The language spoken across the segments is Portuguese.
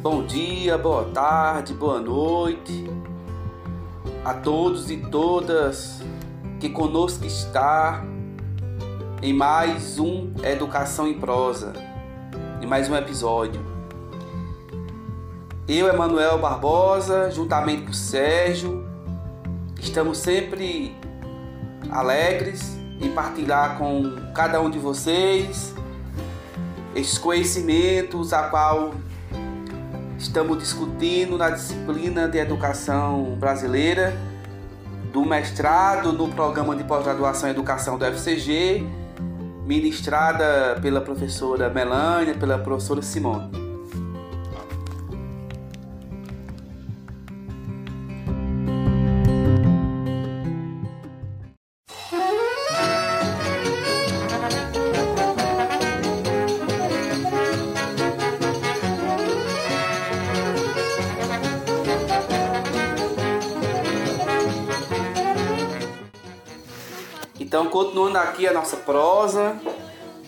Bom dia, boa tarde, boa noite a todos e todas que conosco está em mais um Educação em Prosa, em mais um episódio. Eu, Emanuel Barbosa, juntamente com o Sérgio, estamos sempre alegres em partilhar com cada um de vocês esses conhecimentos a qual Estamos discutindo na disciplina de educação brasileira, do mestrado no programa de pós-graduação em educação do FCG, ministrada pela professora Melânia, pela professora Simone. Então, continuando aqui a nossa prosa,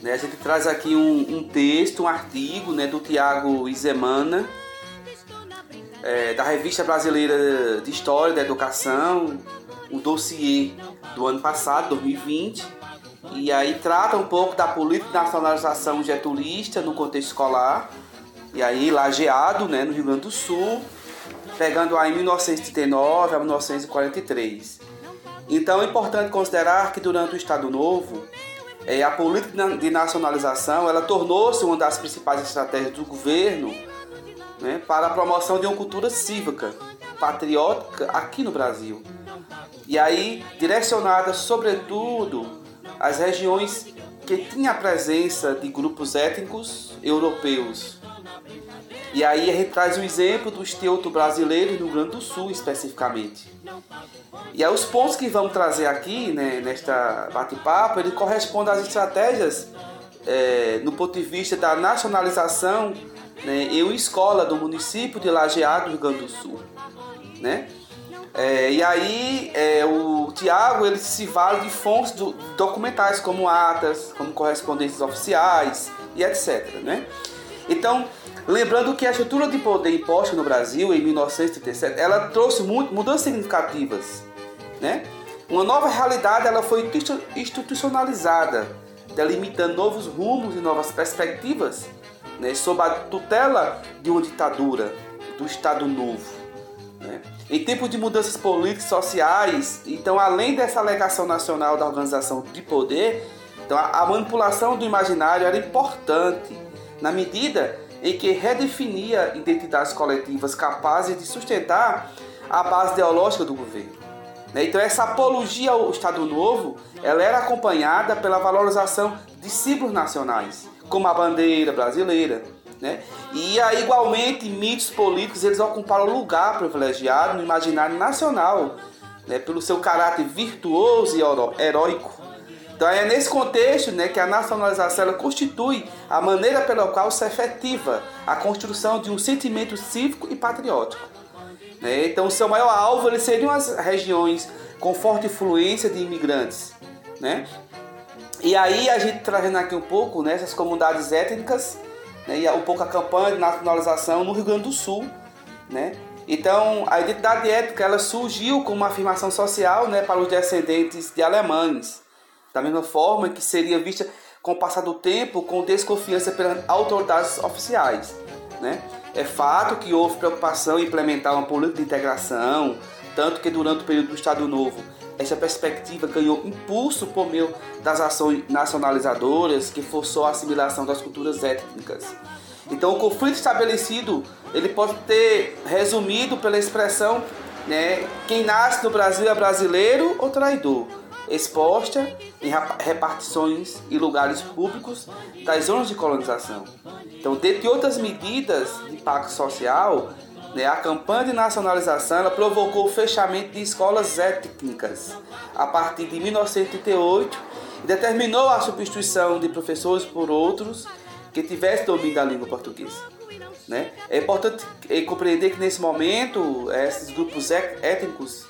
né, a gente traz aqui um, um texto, um artigo né, do Tiago Izemana, é, da Revista Brasileira de História da Educação, um dossiê do ano passado, 2020, e aí trata um pouco da política de nacionalização getulista no contexto escolar, e aí lajeado né, no Rio Grande do Sul, pegando aí 1939 a 1943. Então é importante considerar que durante o Estado Novo, é, a política de nacionalização ela tornou-se uma das principais estratégias do governo né, para a promoção de uma cultura cívica, patriótica aqui no Brasil. E aí direcionada sobretudo às regiões que tinham a presença de grupos étnicos europeus. E aí a gente traz o exemplo do esteuto brasileiro no Rio Grande do Sul especificamente. E aí os pontos que vamos trazer aqui, né, nesta bate-papo, ele corresponde às estratégias é, no ponto de vista da nacionalização né, uma escola do município de Lajeado, Rio Grande do Sul. Né? É, e aí é, o Tiago ele se vale de fontes do, documentais como atas, como correspondências oficiais e etc. Né? Então, lembrando que a estrutura de poder imposta no Brasil em 1937, ela trouxe muito, mudanças significativas né? Uma nova realidade ela foi institucionalizada, delimitando novos rumos e novas perspectivas né, sob a tutela de uma ditadura, do Estado Novo. Né? Em tempos de mudanças políticas sociais, então, além dessa alegação nacional da organização de poder, então, a, a manipulação do imaginário era importante, na medida em que redefinia identidades coletivas capazes de sustentar a base ideológica do governo. Né? Então essa apologia ao Estado Novo, ela era acompanhada pela valorização de símbolos nacionais, como a bandeira brasileira. Né? E igualmente, mitos políticos eles ocuparam lugar privilegiado no imaginário nacional, né? pelo seu caráter virtuoso e heróico. Então é nesse contexto né, que a nacionalização ela constitui a maneira pela qual se efetiva a construção de um sentimento cívico e patriótico. Né? Então, o seu maior alvo ele seriam as regiões com forte influência de imigrantes. Né? E aí, a gente trazendo aqui um pouco né, comunidades étnicas, né, e um pouco a campanha de nacionalização no Rio Grande do Sul. Né? Então, a identidade étnica ela surgiu como uma afirmação social né, para os descendentes de alemães, da mesma forma que seria vista com o passar do tempo com desconfiança pelas autoridades oficiais. Né? É fato que houve preocupação em implementar uma política de integração, tanto que durante o período do Estado Novo essa perspectiva ganhou impulso por meio das ações nacionalizadoras que forçou a assimilação das culturas étnicas. Então, o conflito estabelecido ele pode ter resumido pela expressão né, quem nasce no Brasil é brasileiro ou traidor exposta em repartições e lugares públicos das zonas de colonização. Então, dentre outras medidas de impacto social, né, a campanha de nacionalização provocou o fechamento de escolas étnicas a partir de 1938 e determinou a substituição de professores por outros que tivessem domínio da língua portuguesa. Né? É importante é, compreender que nesse momento esses grupos étnicos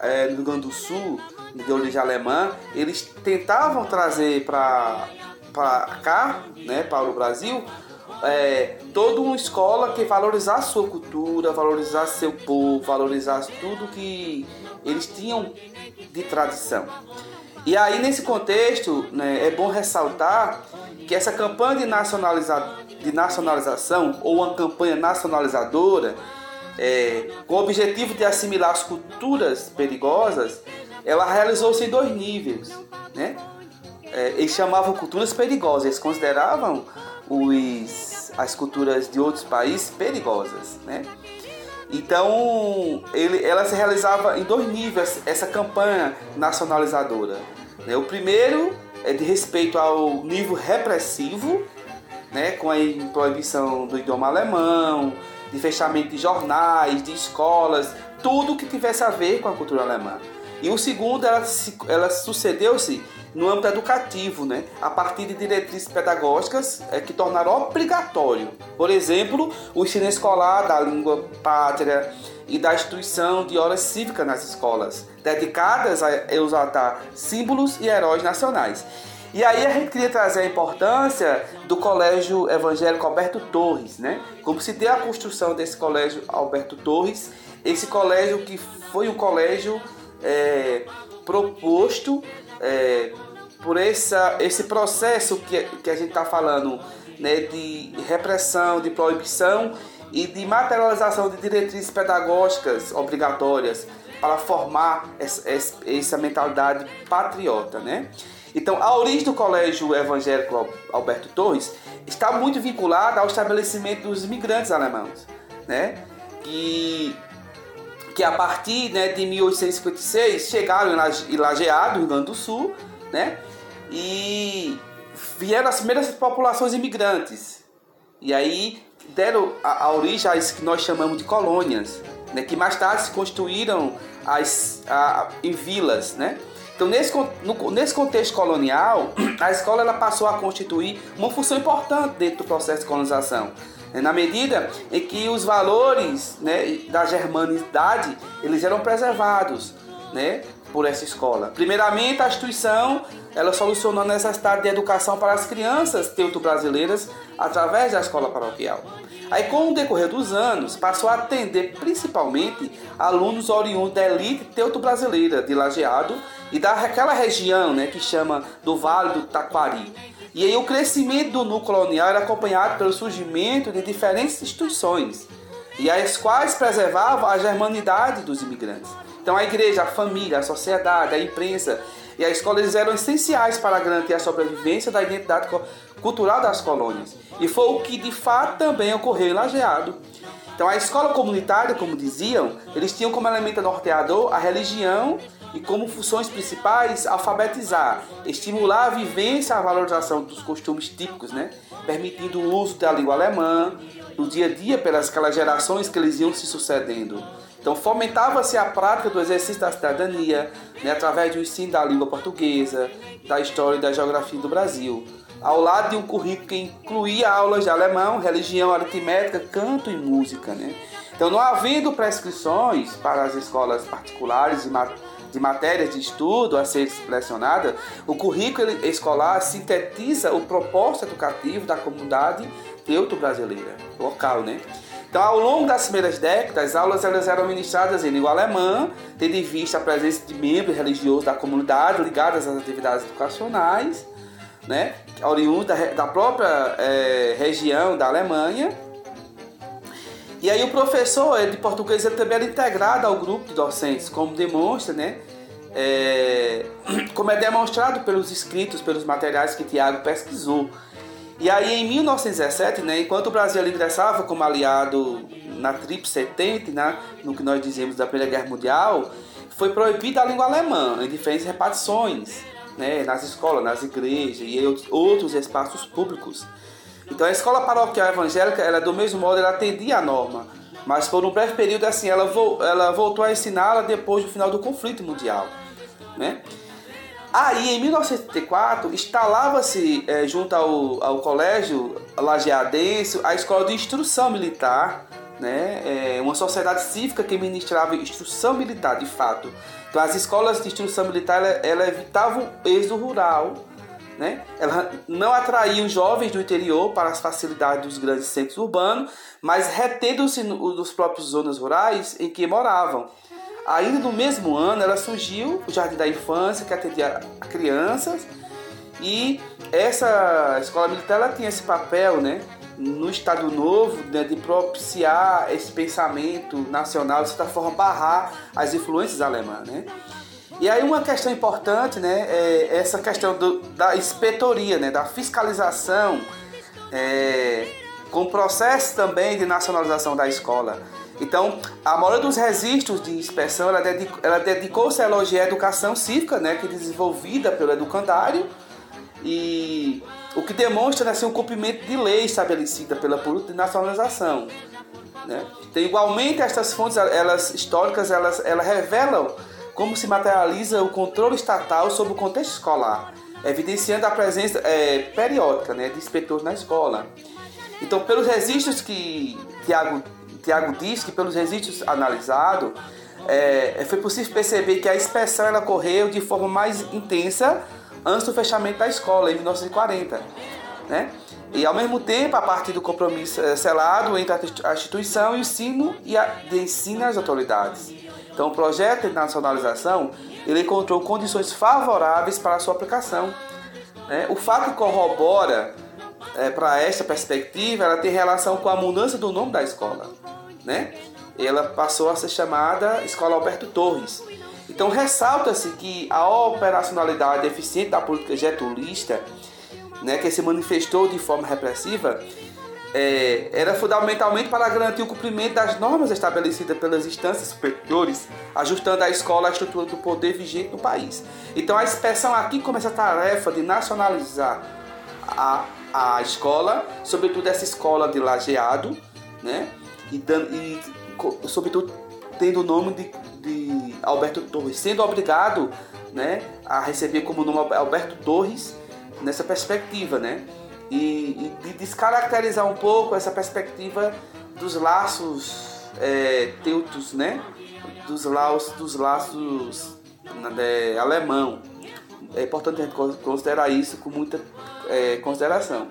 é, no Rio Grande do Sul de origem alemã, eles tentavam trazer para cá, né, para o Brasil, é, toda uma escola que valorizasse sua cultura, valorizasse seu povo, valorizasse tudo que eles tinham de tradição. E aí, nesse contexto, né, é bom ressaltar que essa campanha de, nacionaliza de nacionalização, ou uma campanha nacionalizadora, é, com o objetivo de assimilar as culturas perigosas, ela realizou-se em dois níveis. Né? É, eles chamavam culturas perigosas, eles consideravam os, as culturas de outros países perigosas. Né? Então, ele, ela se realizava em dois níveis, essa campanha nacionalizadora. Né? O primeiro é de respeito ao nível repressivo, né? com a proibição do idioma alemão, de fechamento de jornais, de escolas, tudo que tivesse a ver com a cultura alemã. E o segundo, ela, ela sucedeu-se no âmbito educativo, né? a partir de diretrizes pedagógicas é, que tornaram obrigatório, por exemplo, o ensino escolar da língua pátria e da instituição de horas cívicas nas escolas, dedicadas a exaltar símbolos e heróis nacionais. E aí a gente queria trazer a importância do Colégio Evangélico Alberto Torres, né? Como se deu a construção desse Colégio Alberto Torres, esse colégio que foi um colégio é, proposto é, por essa, esse processo que, que a gente está falando né, de repressão, de proibição e de materialização de diretrizes pedagógicas obrigatórias para formar essa, essa mentalidade patriota, né? Então, a origem do Colégio Evangélico Alberto Torres está muito vinculada ao estabelecimento dos imigrantes alemães, né? Que, que a partir né, de 1856 chegaram em Lajeado, Rio Grande do Sul, né? E vieram as primeiras populações imigrantes. E aí deram a, a origem a isso que nós chamamos de colônias, né? Que mais tarde se construíram as, a, em vilas, né? Então, nesse, no, nesse contexto colonial, a escola ela passou a constituir uma função importante dentro do processo de colonização. Né? Na medida em que os valores né, da germanidade eles eram preservados né, por essa escola. Primeiramente, a instituição ela solucionou a necessidade de educação para as crianças teuto-brasileiras através da escola paroquial. Aí, com o decorrer dos anos, passou a atender principalmente alunos oriundos da elite teuto-brasileira de Lajeado e daquela região né, que chama do Vale do Taquari. E aí o crescimento do núcleo colonial era acompanhado pelo surgimento de diferentes instituições, e as quais preservavam a germanidade dos imigrantes. Então a igreja, a família, a sociedade, a imprensa e a escola eram essenciais para garantir a sobrevivência da identidade cultural das colônias. E foi o que de fato também ocorreu em Lajeado. Então a escola comunitária, como diziam, eles tinham como elemento norteador a religião e como funções principais alfabetizar, estimular a vivência e a valorização dos costumes típicos, né? permitindo o uso da língua alemã no dia a dia pelas aquelas gerações que eles iam se sucedendo. Então fomentava-se a prática do exercício da cidadania né, através do ensino da língua portuguesa, da história e da geografia do Brasil, ao lado de um currículo que incluía aulas de alemão, religião, aritmética, canto e música. Né? Então, não havendo prescrições para as escolas particulares e de matérias de estudo a ser selecionada, o currículo escolar sintetiza o propósito educativo da comunidade teuto-brasileira, local, né? Então, ao longo das primeiras décadas, as aulas elas eram ministradas em língua alemã, tendo em vista a presença de membros religiosos da comunidade ligados às atividades educacionais, né, oriundos da, da própria é, região da Alemanha, e aí o professor de português ele também era integrado ao grupo de docentes, como demonstra, né? É, como é demonstrado pelos escritos, pelos materiais que Tiago pesquisou. E aí em 1917, né, enquanto o Brasil ingressava como aliado na Tríplice Entente, né, no que nós dizemos da Primeira Guerra Mundial, foi proibida a língua alemã em diferentes repartições, né, nas escolas, nas igrejas e outros espaços públicos. Então a escola paroquial evangélica, ela do mesmo modo, ela atendia a norma, mas por um breve período assim, ela, vo ela voltou a ensiná-la depois do final do conflito mundial, né? Aí, em 1974, instalava-se é, junto ao, ao colégio lajeadense a escola de instrução militar, né? É, uma sociedade cívica que ministrava instrução militar, de fato. Então as escolas de instrução militar ela, ela evitavam o êxodo rural, né? Ela não atraíam jovens do interior para as facilidades dos grandes centros urbanos, mas retendo-se nos próprios zonas rurais em que moravam. Ainda no mesmo ano, ela surgiu o Jardim da Infância, que atendia a crianças, e essa escola militar ela tinha esse papel, né? no Estado Novo né, de propiciar esse pensamento nacional, de certa forma barrar as influências alemãs. Né? E aí uma questão importante né, é essa questão do, da inspetoria, né, da fiscalização, é, com o processo também de nacionalização da escola. Então, a maioria dos registros de inspeção, ela, dedicou, ela dedicou-se a elogiar a educação cívica, né, que é desenvolvida pelo educandário, e o que demonstra né, ser um cumprimento de lei estabelecida pela política de nacionalização. Né? Então, igualmente, estas fontes elas, históricas elas, elas revelam como se materializa o controle estatal sobre o contexto escolar, evidenciando a presença é, periódica né, de inspetores na escola. Então, pelos registros que Tiago, Tiago diz, que pelos registros analisados, é, foi possível perceber que a inspeção ela ocorreu de forma mais intensa antes do fechamento da escola, em 1940. Né? E ao mesmo tempo, a partir do compromisso é, selado entre a instituição e o ensino e a, de ensino às autoridades. Então, o projeto de nacionalização ele encontrou condições favoráveis para a sua aplicação. Né? O fato corrobora é, para esta perspectiva, ela tem relação com a mudança do nome da escola. Né? Ela passou a ser chamada Escola Alberto Torres, então ressalta-se que a operacionalidade eficiente da política getulista, né, que se manifestou de forma repressiva, é, era fundamentalmente para garantir o cumprimento das normas estabelecidas pelas instâncias superiores, ajustando a escola à estrutura do poder vigente no país. Então a inspeção aqui começa a tarefa de nacionalizar a, a escola, sobretudo essa escola de lajeado, né? E, dando, e sobretudo tendo o nome de, de Alberto Torres, sendo obrigado né, a receber como nome Alberto Torres nessa perspectiva, né? E, e de descaracterizar um pouco essa perspectiva dos laços é, teutos, né? Dos laços, dos laços né, alemão. É importante a gente considerar isso com muita é, consideração.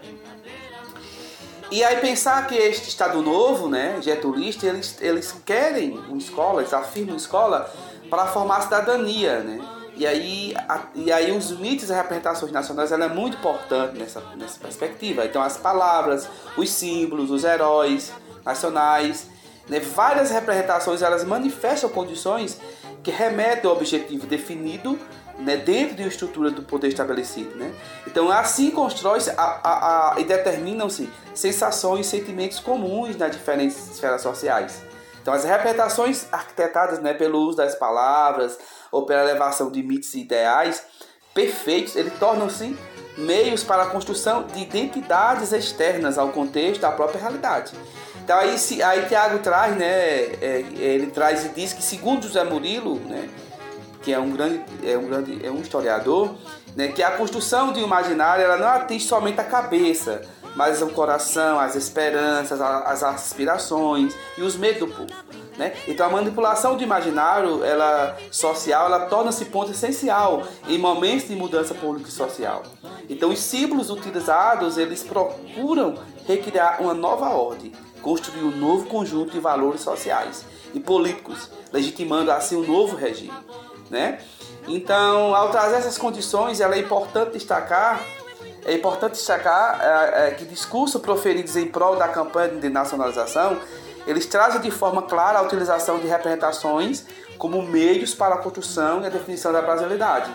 E aí pensar que este Estado Novo, né, getulista, eles, eles querem uma escola, eles afirmam uma escola para formar a cidadania, né? E aí, a, e aí os mitos e representações nacionais ela é muito importante nessa, nessa perspectiva. Então as palavras, os símbolos, os heróis nacionais, né, várias representações elas manifestam condições que remetem ao objetivo definido né, dentro de uma estrutura do poder estabelecido. Né? Então, assim constrói-se e determinam-se sensações e sentimentos comuns nas diferentes esferas sociais. Então, as representações arquitetadas né, pelo uso das palavras ou pela elevação de mitos e ideais perfeitos, eles tornam-se meios para a construção de identidades externas ao contexto da própria realidade. Então aí, aí Tiago traz, né, é, ele traz e diz que segundo José Murilo, né, que é um grande, é um grande, é um historiador, né, que a construção de um imaginário ela não atinge somente a cabeça, mas o coração, as esperanças, as aspirações e os medos do povo. Né? Então a manipulação do imaginário ela, social ela torna-se ponto essencial em momentos de mudança política e social. Então os símbolos utilizados eles procuram recriar uma nova ordem, construir um novo conjunto de valores sociais e políticos, legitimando assim um novo regime né? Então, ao trazer essas condições, ela é importante destacar é importante destacar é, é, que discursos proferidos em prol da campanha de nacionalização, eles trazem de forma clara a utilização de representações como meios para a construção e a definição da brasilidade,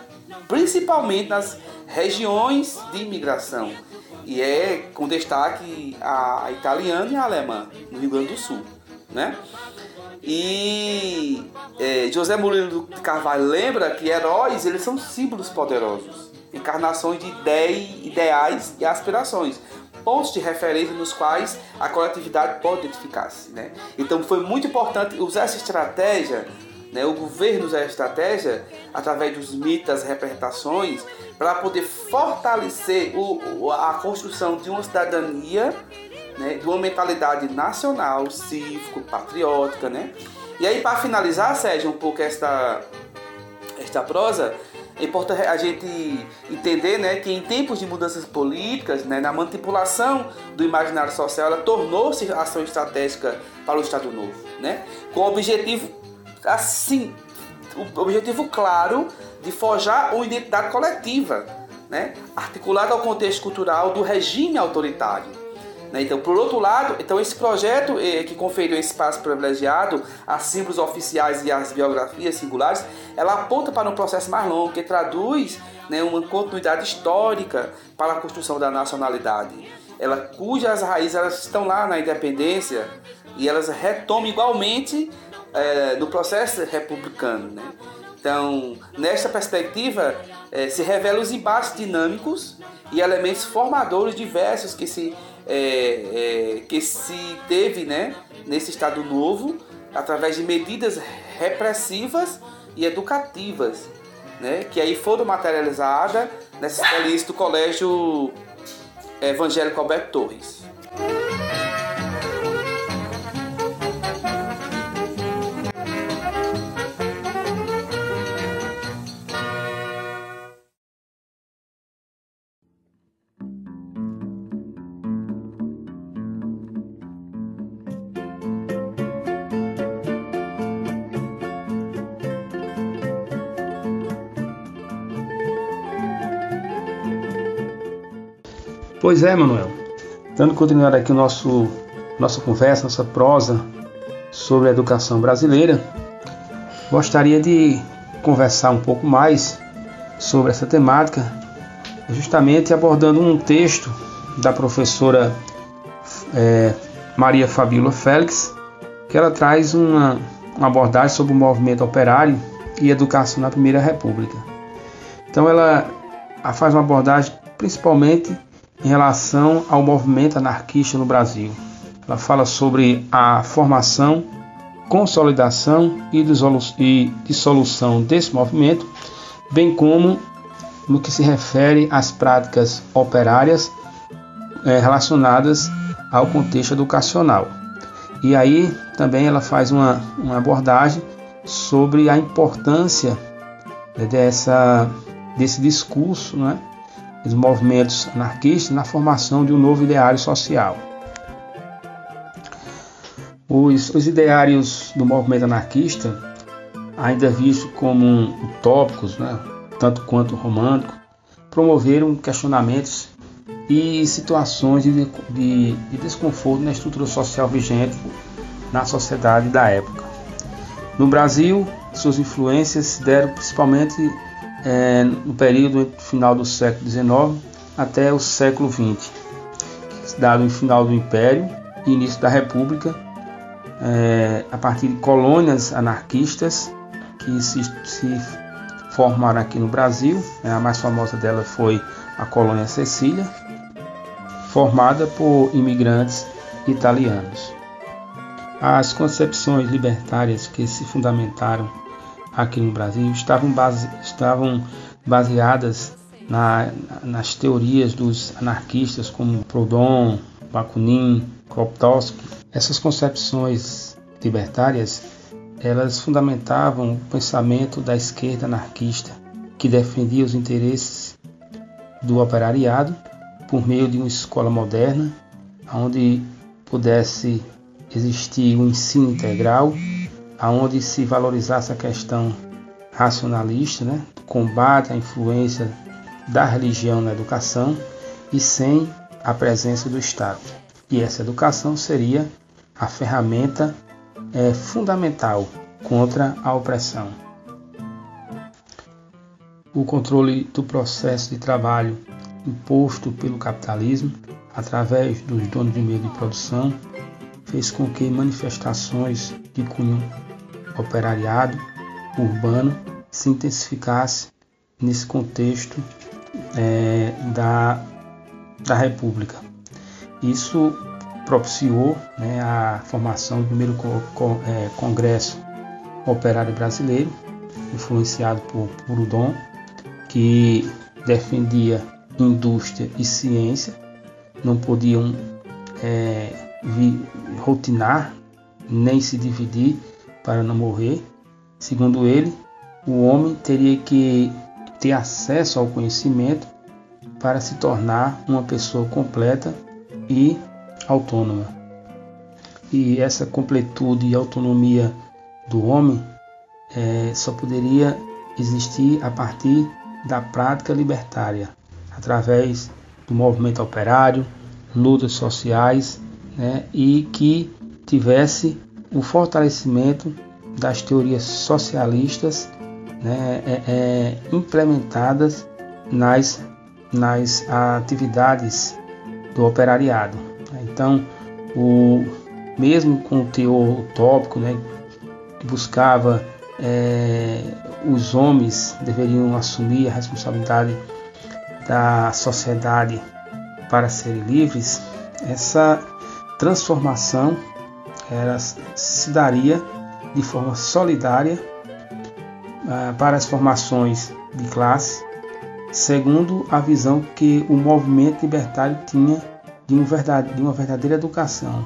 principalmente nas regiões de imigração, e é com destaque a italiana e a alemã, no Rio Grande do Sul, né? E é, José Murilo de Carvalho lembra que heróis eles são símbolos poderosos, encarnações de ideais e aspirações, pontos de referência nos quais a coletividade pode identificar-se. Né? Então foi muito importante usar essa estratégia, né, o governo usar essa estratégia através dos mitos, representações, para poder fortalecer o, a construção de uma cidadania né, de uma mentalidade nacional, cívico, patriótica, né? E aí, para finalizar, Sérgio, um pouco esta, revista Prosa, é importante a gente entender né, que em tempos de mudanças políticas, né, na manipulação do imaginário social, ela tornou-se ação estratégica para o Estado Novo, né, com o objetivo, assim, o objetivo claro de forjar uma identidade coletiva, né, articulada ao contexto cultural do regime autoritário. Né? Então, por outro lado, então esse projeto eh, que conferiu espaço privilegiado a símbolos oficiais e às biografias singulares, ela aponta para um processo mais longo que traduz né, uma continuidade histórica para a construção da nacionalidade, ela cujas raízes elas estão lá na independência e elas retomam igualmente eh, no processo republicano. Né? Então, nesta perspectiva, eh, se revelam os embates dinâmicos e elementos formadores diversos que se é, é, que se teve né, nesse Estado Novo através de medidas repressivas e educativas, né, que aí foram materializadas nessa experiência do Colégio Evangélico Alberto Torres. Pois é, Manuel. Dando continuidade aqui o nosso nossa conversa, nossa prosa sobre a educação brasileira, gostaria de conversar um pouco mais sobre essa temática, justamente abordando um texto da professora é, Maria Fabíola Félix, que ela traz uma, uma abordagem sobre o movimento operário e educação na Primeira República. Então ela faz uma abordagem principalmente em relação ao movimento anarquista no Brasil. Ela fala sobre a formação, consolidação e dissolução desse movimento, bem como no que se refere às práticas operárias é, relacionadas ao contexto educacional. E aí também ela faz uma, uma abordagem sobre a importância né, dessa, desse discurso né, dos movimentos anarquistas na formação de um novo ideário social. Os, os ideários do movimento anarquista, ainda vistos como utópicos, né, tanto quanto românticos, promoveram questionamentos e situações de, de, de desconforto na estrutura social vigente na sociedade da época. No Brasil, suas influências deram principalmente é, no período final do século XIX até o século XX, dado o final do Império e início da República, é, a partir de colônias anarquistas que se, se formaram aqui no Brasil. Né, a mais famosa dela foi a colônia Cecília, formada por imigrantes italianos. As concepções libertárias que se fundamentaram aqui no Brasil estavam, base, estavam baseadas na, nas teorias dos anarquistas como Proudhon, Bakunin, Kropotkin. Essas concepções libertárias elas fundamentavam o pensamento da esquerda anarquista que defendia os interesses do operariado por meio de uma escola moderna onde pudesse existir um ensino integral aonde se valorizasse a questão racionalista, né, combate à influência da religião na educação e sem a presença do Estado. E essa educação seria a ferramenta é, fundamental contra a opressão. O controle do processo de trabalho imposto pelo capitalismo através dos donos de meio de produção fez com que manifestações de cunho operariado urbano se intensificasse nesse contexto é, da, da República. Isso propiciou né, a formação do primeiro é, Congresso Operário Brasileiro, influenciado por Proudhon, que defendia indústria e ciência, não podiam é, rotinar nem se dividir para não morrer. Segundo ele, o homem teria que ter acesso ao conhecimento para se tornar uma pessoa completa e autônoma. E essa completude e autonomia do homem é, só poderia existir a partir da prática libertária, através do movimento operário, lutas sociais né, e que tivesse o fortalecimento das teorias socialistas né, é, é, implementadas nas, nas atividades do operariado. Então, o, mesmo com o teor utópico, né, que buscava é, os homens deveriam assumir a responsabilidade da sociedade para serem livres, essa transformação ela se daria de forma solidária uh, para as formações de classe, segundo a visão que o movimento libertário tinha de uma verdadeira educação,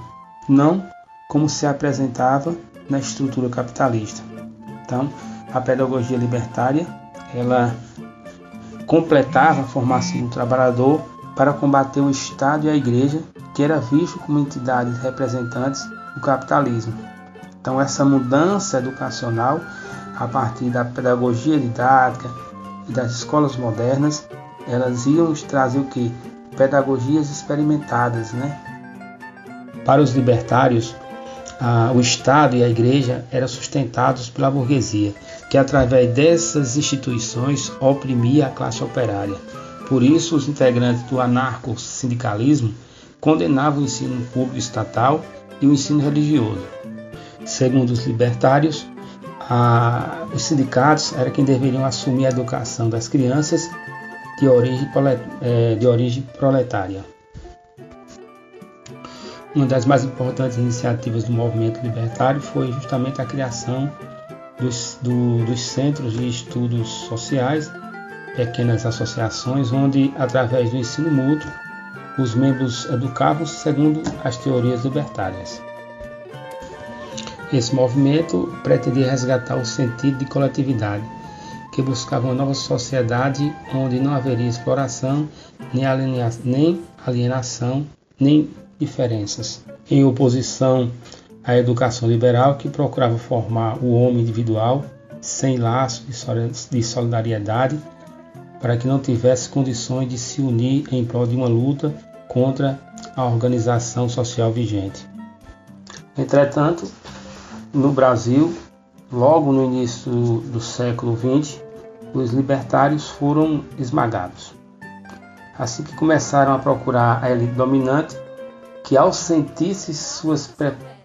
não como se apresentava na estrutura capitalista. Então, a pedagogia libertária ela completava a formação do trabalhador para combater o Estado e a Igreja, que era visto como entidades representantes do capitalismo. Então, essa mudança educacional, a partir da pedagogia didática e das escolas modernas, elas iam trazer o que? Pedagogias experimentadas, né? Para os libertários, o Estado e a Igreja eram sustentados pela burguesia, que através dessas instituições oprimia a classe operária. Por isso, os integrantes do anarco-sindicalismo condenavam o ensino público estatal e o ensino religioso. Segundo os libertários, a, os sindicatos eram quem deveriam assumir a educação das crianças de origem, é, de origem proletária. Uma das mais importantes iniciativas do movimento libertário foi justamente a criação dos, do, dos centros de estudos sociais, pequenas associações, onde, através do ensino mútuo, os membros educavam segundo as teorias libertárias. Esse movimento pretendia resgatar o sentido de coletividade, que buscava uma nova sociedade onde não haveria exploração, nem alienação, nem diferenças, em oposição à educação liberal que procurava formar o homem individual sem laço de solidariedade para que não tivesse condições de se unir em prol de uma luta contra a organização social vigente. Entretanto, no Brasil, logo no início do século XX, os libertários foram esmagados. Assim que começaram a procurar a elite dominante, que ao sentir-se suas,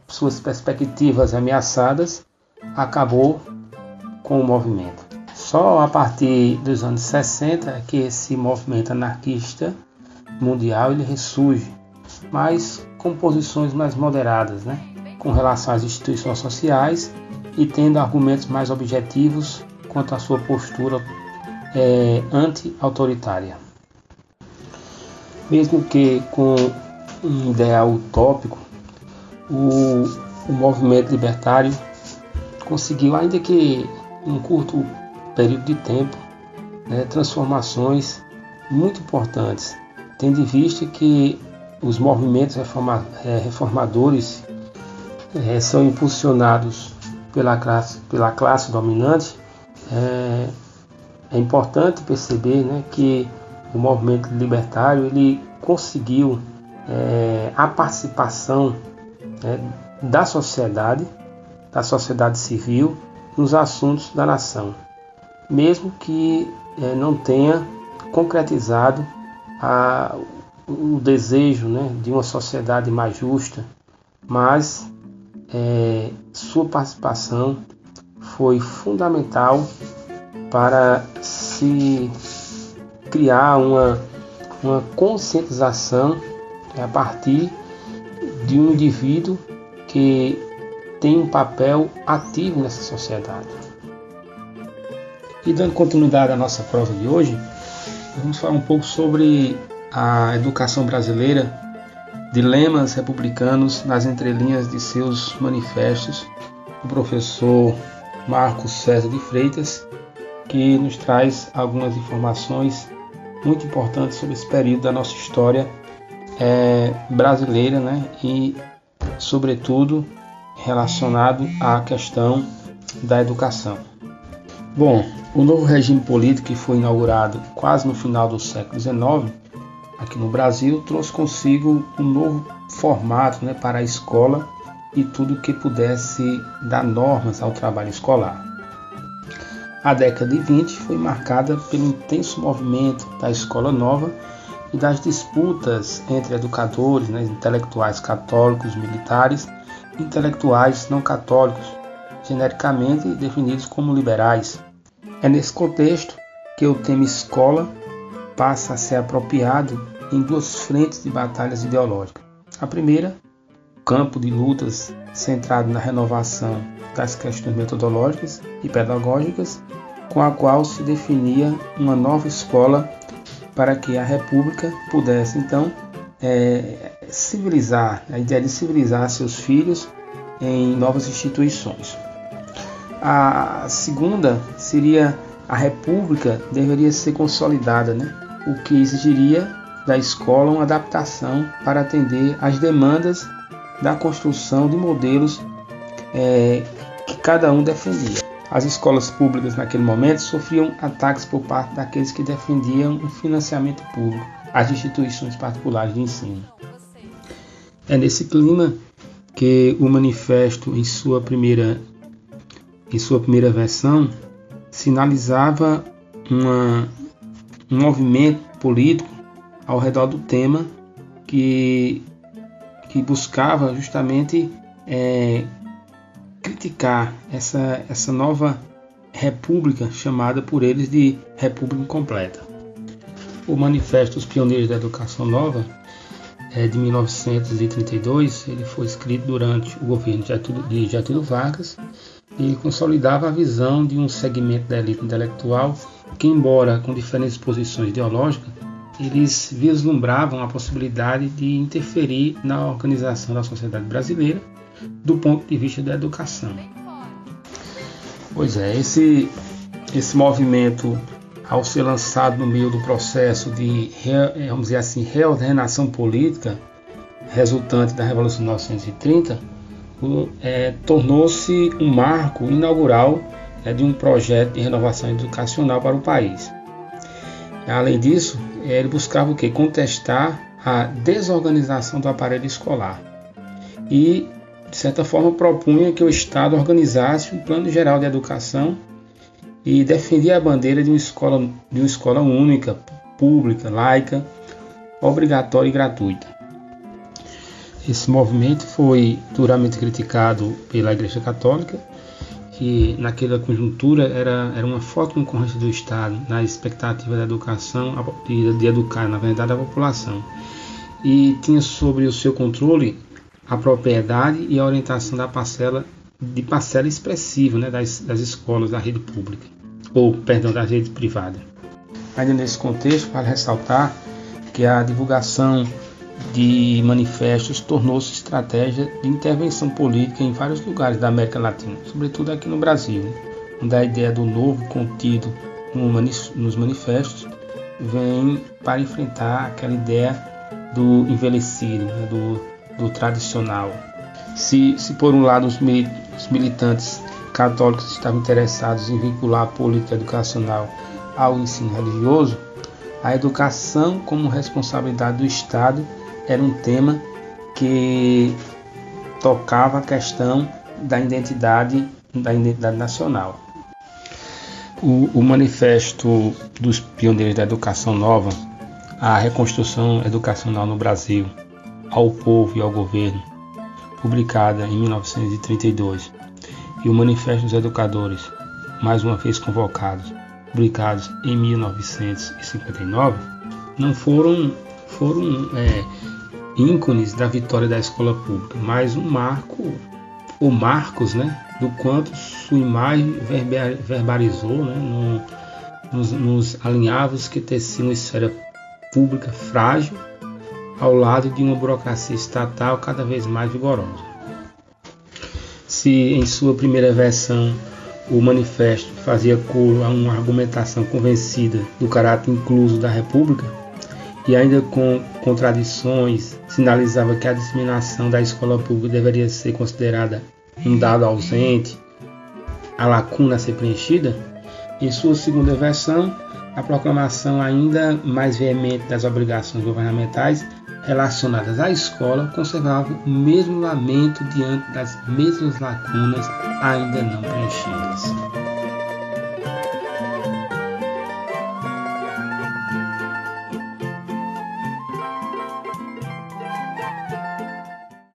suas perspectivas ameaçadas, acabou com o movimento. Só a partir dos anos 60 é que esse movimento anarquista mundial ele ressurge, mas com posições mais moderadas, né? com relação às instituições sociais e tendo argumentos mais objetivos quanto à sua postura é, anti-autoritária. Mesmo que com um ideal utópico, o, o movimento libertário conseguiu, ainda que um curto período de tempo, né, transformações muito importantes, tendo em vista que os movimentos reforma, é, reformadores é, são impulsionados pela classe, pela classe dominante, é, é importante perceber né, que o movimento libertário ele conseguiu é, a participação é, da sociedade, da sociedade civil, nos assuntos da nação, mesmo que é, não tenha concretizado a, o desejo né, de uma sociedade mais justa, mas é, sua participação foi fundamental para se criar uma, uma conscientização a partir de um indivíduo que tem um papel ativo nessa sociedade. E dando continuidade à nossa prova de hoje, vamos falar um pouco sobre a educação brasileira, dilemas republicanos nas entrelinhas de seus manifestos, do professor Marcos César de Freitas, que nos traz algumas informações muito importantes sobre esse período da nossa história é, brasileira né? e, sobretudo, relacionado à questão da educação. Bom, o novo regime político que foi inaugurado quase no final do século XIX aqui no Brasil trouxe consigo um novo formato né, para a escola e tudo que pudesse dar normas ao trabalho escolar. A década de 20 foi marcada pelo intenso movimento da escola nova e das disputas entre educadores, né, intelectuais católicos, militares e intelectuais não católicos, genericamente definidos como liberais. É nesse contexto que o tema escola passa a ser apropriado em duas frentes de batalhas ideológicas. A primeira, campo de lutas centrado na renovação das questões metodológicas e pedagógicas, com a qual se definia uma nova escola para que a República pudesse então é, civilizar, a ideia de civilizar seus filhos em novas instituições. A segunda seria a República deveria ser consolidada, né? o que exigiria da escola uma adaptação para atender às demandas da construção de modelos é, que cada um defendia. As escolas públicas naquele momento sofriam ataques por parte daqueles que defendiam o financiamento público às instituições particulares de ensino. É nesse clima que o manifesto, em sua primeira, em sua primeira versão, sinalizava uma, um movimento político ao redor do tema que que buscava justamente é, criticar essa, essa nova república chamada por eles de República Incompleta. O Manifesto dos Pioneiros da Educação Nova é de 1932, ele foi escrito durante o governo de Getúlio Vargas e consolidava a visão de um segmento da elite intelectual que, embora com diferentes posições ideológicas, eles vislumbravam a possibilidade de interferir na organização da sociedade brasileira do ponto de vista da educação. Pois é, esse, esse movimento, ao ser lançado no meio do processo de, vamos dizer assim, reordenação política resultante da Revolução de 1930, é, tornou-se um marco inaugural é, de um projeto de renovação educacional para o país. Além disso, ele buscava o que? Contestar a desorganização do aparelho escolar e, de certa forma, propunha que o Estado organizasse um plano geral de educação e defendia a bandeira de uma escola, de uma escola única, pública, laica, obrigatória e gratuita. Esse movimento foi duramente criticado pela Igreja Católica que naquela conjuntura era, era uma forte concorrência do Estado na expectativa da educação, de, de educar, na verdade, a população. E tinha sobre o seu controle a propriedade e a orientação da parcela de parcela expressiva né, das, das escolas da rede pública, ou, perdão, da rede privada. Ainda nesse contexto, para ressaltar que a divulgação de manifestos tornou-se estratégia de intervenção política em vários lugares da América Latina, sobretudo aqui no Brasil, onde a ideia do novo contido nos manifestos vem para enfrentar aquela ideia do envelhecido, né, do, do, tradicional. Se, se por um lado os, militantes católicos estavam interessados em vincular a política educacional ao ensino religioso, a educação como responsabilidade do Estado era um tema que tocava a questão da identidade, da identidade nacional. O, o Manifesto dos Pioneiros da Educação Nova, a reconstrução educacional no Brasil, ao povo e ao governo, publicada em 1932, e o Manifesto dos Educadores, mais uma vez convocados, publicados em 1959, não foram, foram é, ícones da vitória da escola pública, mas um marco, o marcos, né, do quanto sua imagem verbalizou, né, no, nos, nos alinhavos que teciam uma esfera pública frágil ao lado de uma burocracia estatal cada vez mais vigorosa. Se em sua primeira versão o manifesto fazia coro a uma argumentação convencida do caráter incluso da República e ainda com contradições sinalizava que a disseminação da escola pública deveria ser considerada um dado ausente, a lacuna a ser preenchida, em sua segunda versão, a proclamação ainda mais veemente das obrigações governamentais relacionadas à escola conservava o mesmo lamento diante das mesmas lacunas ainda não preenchidas.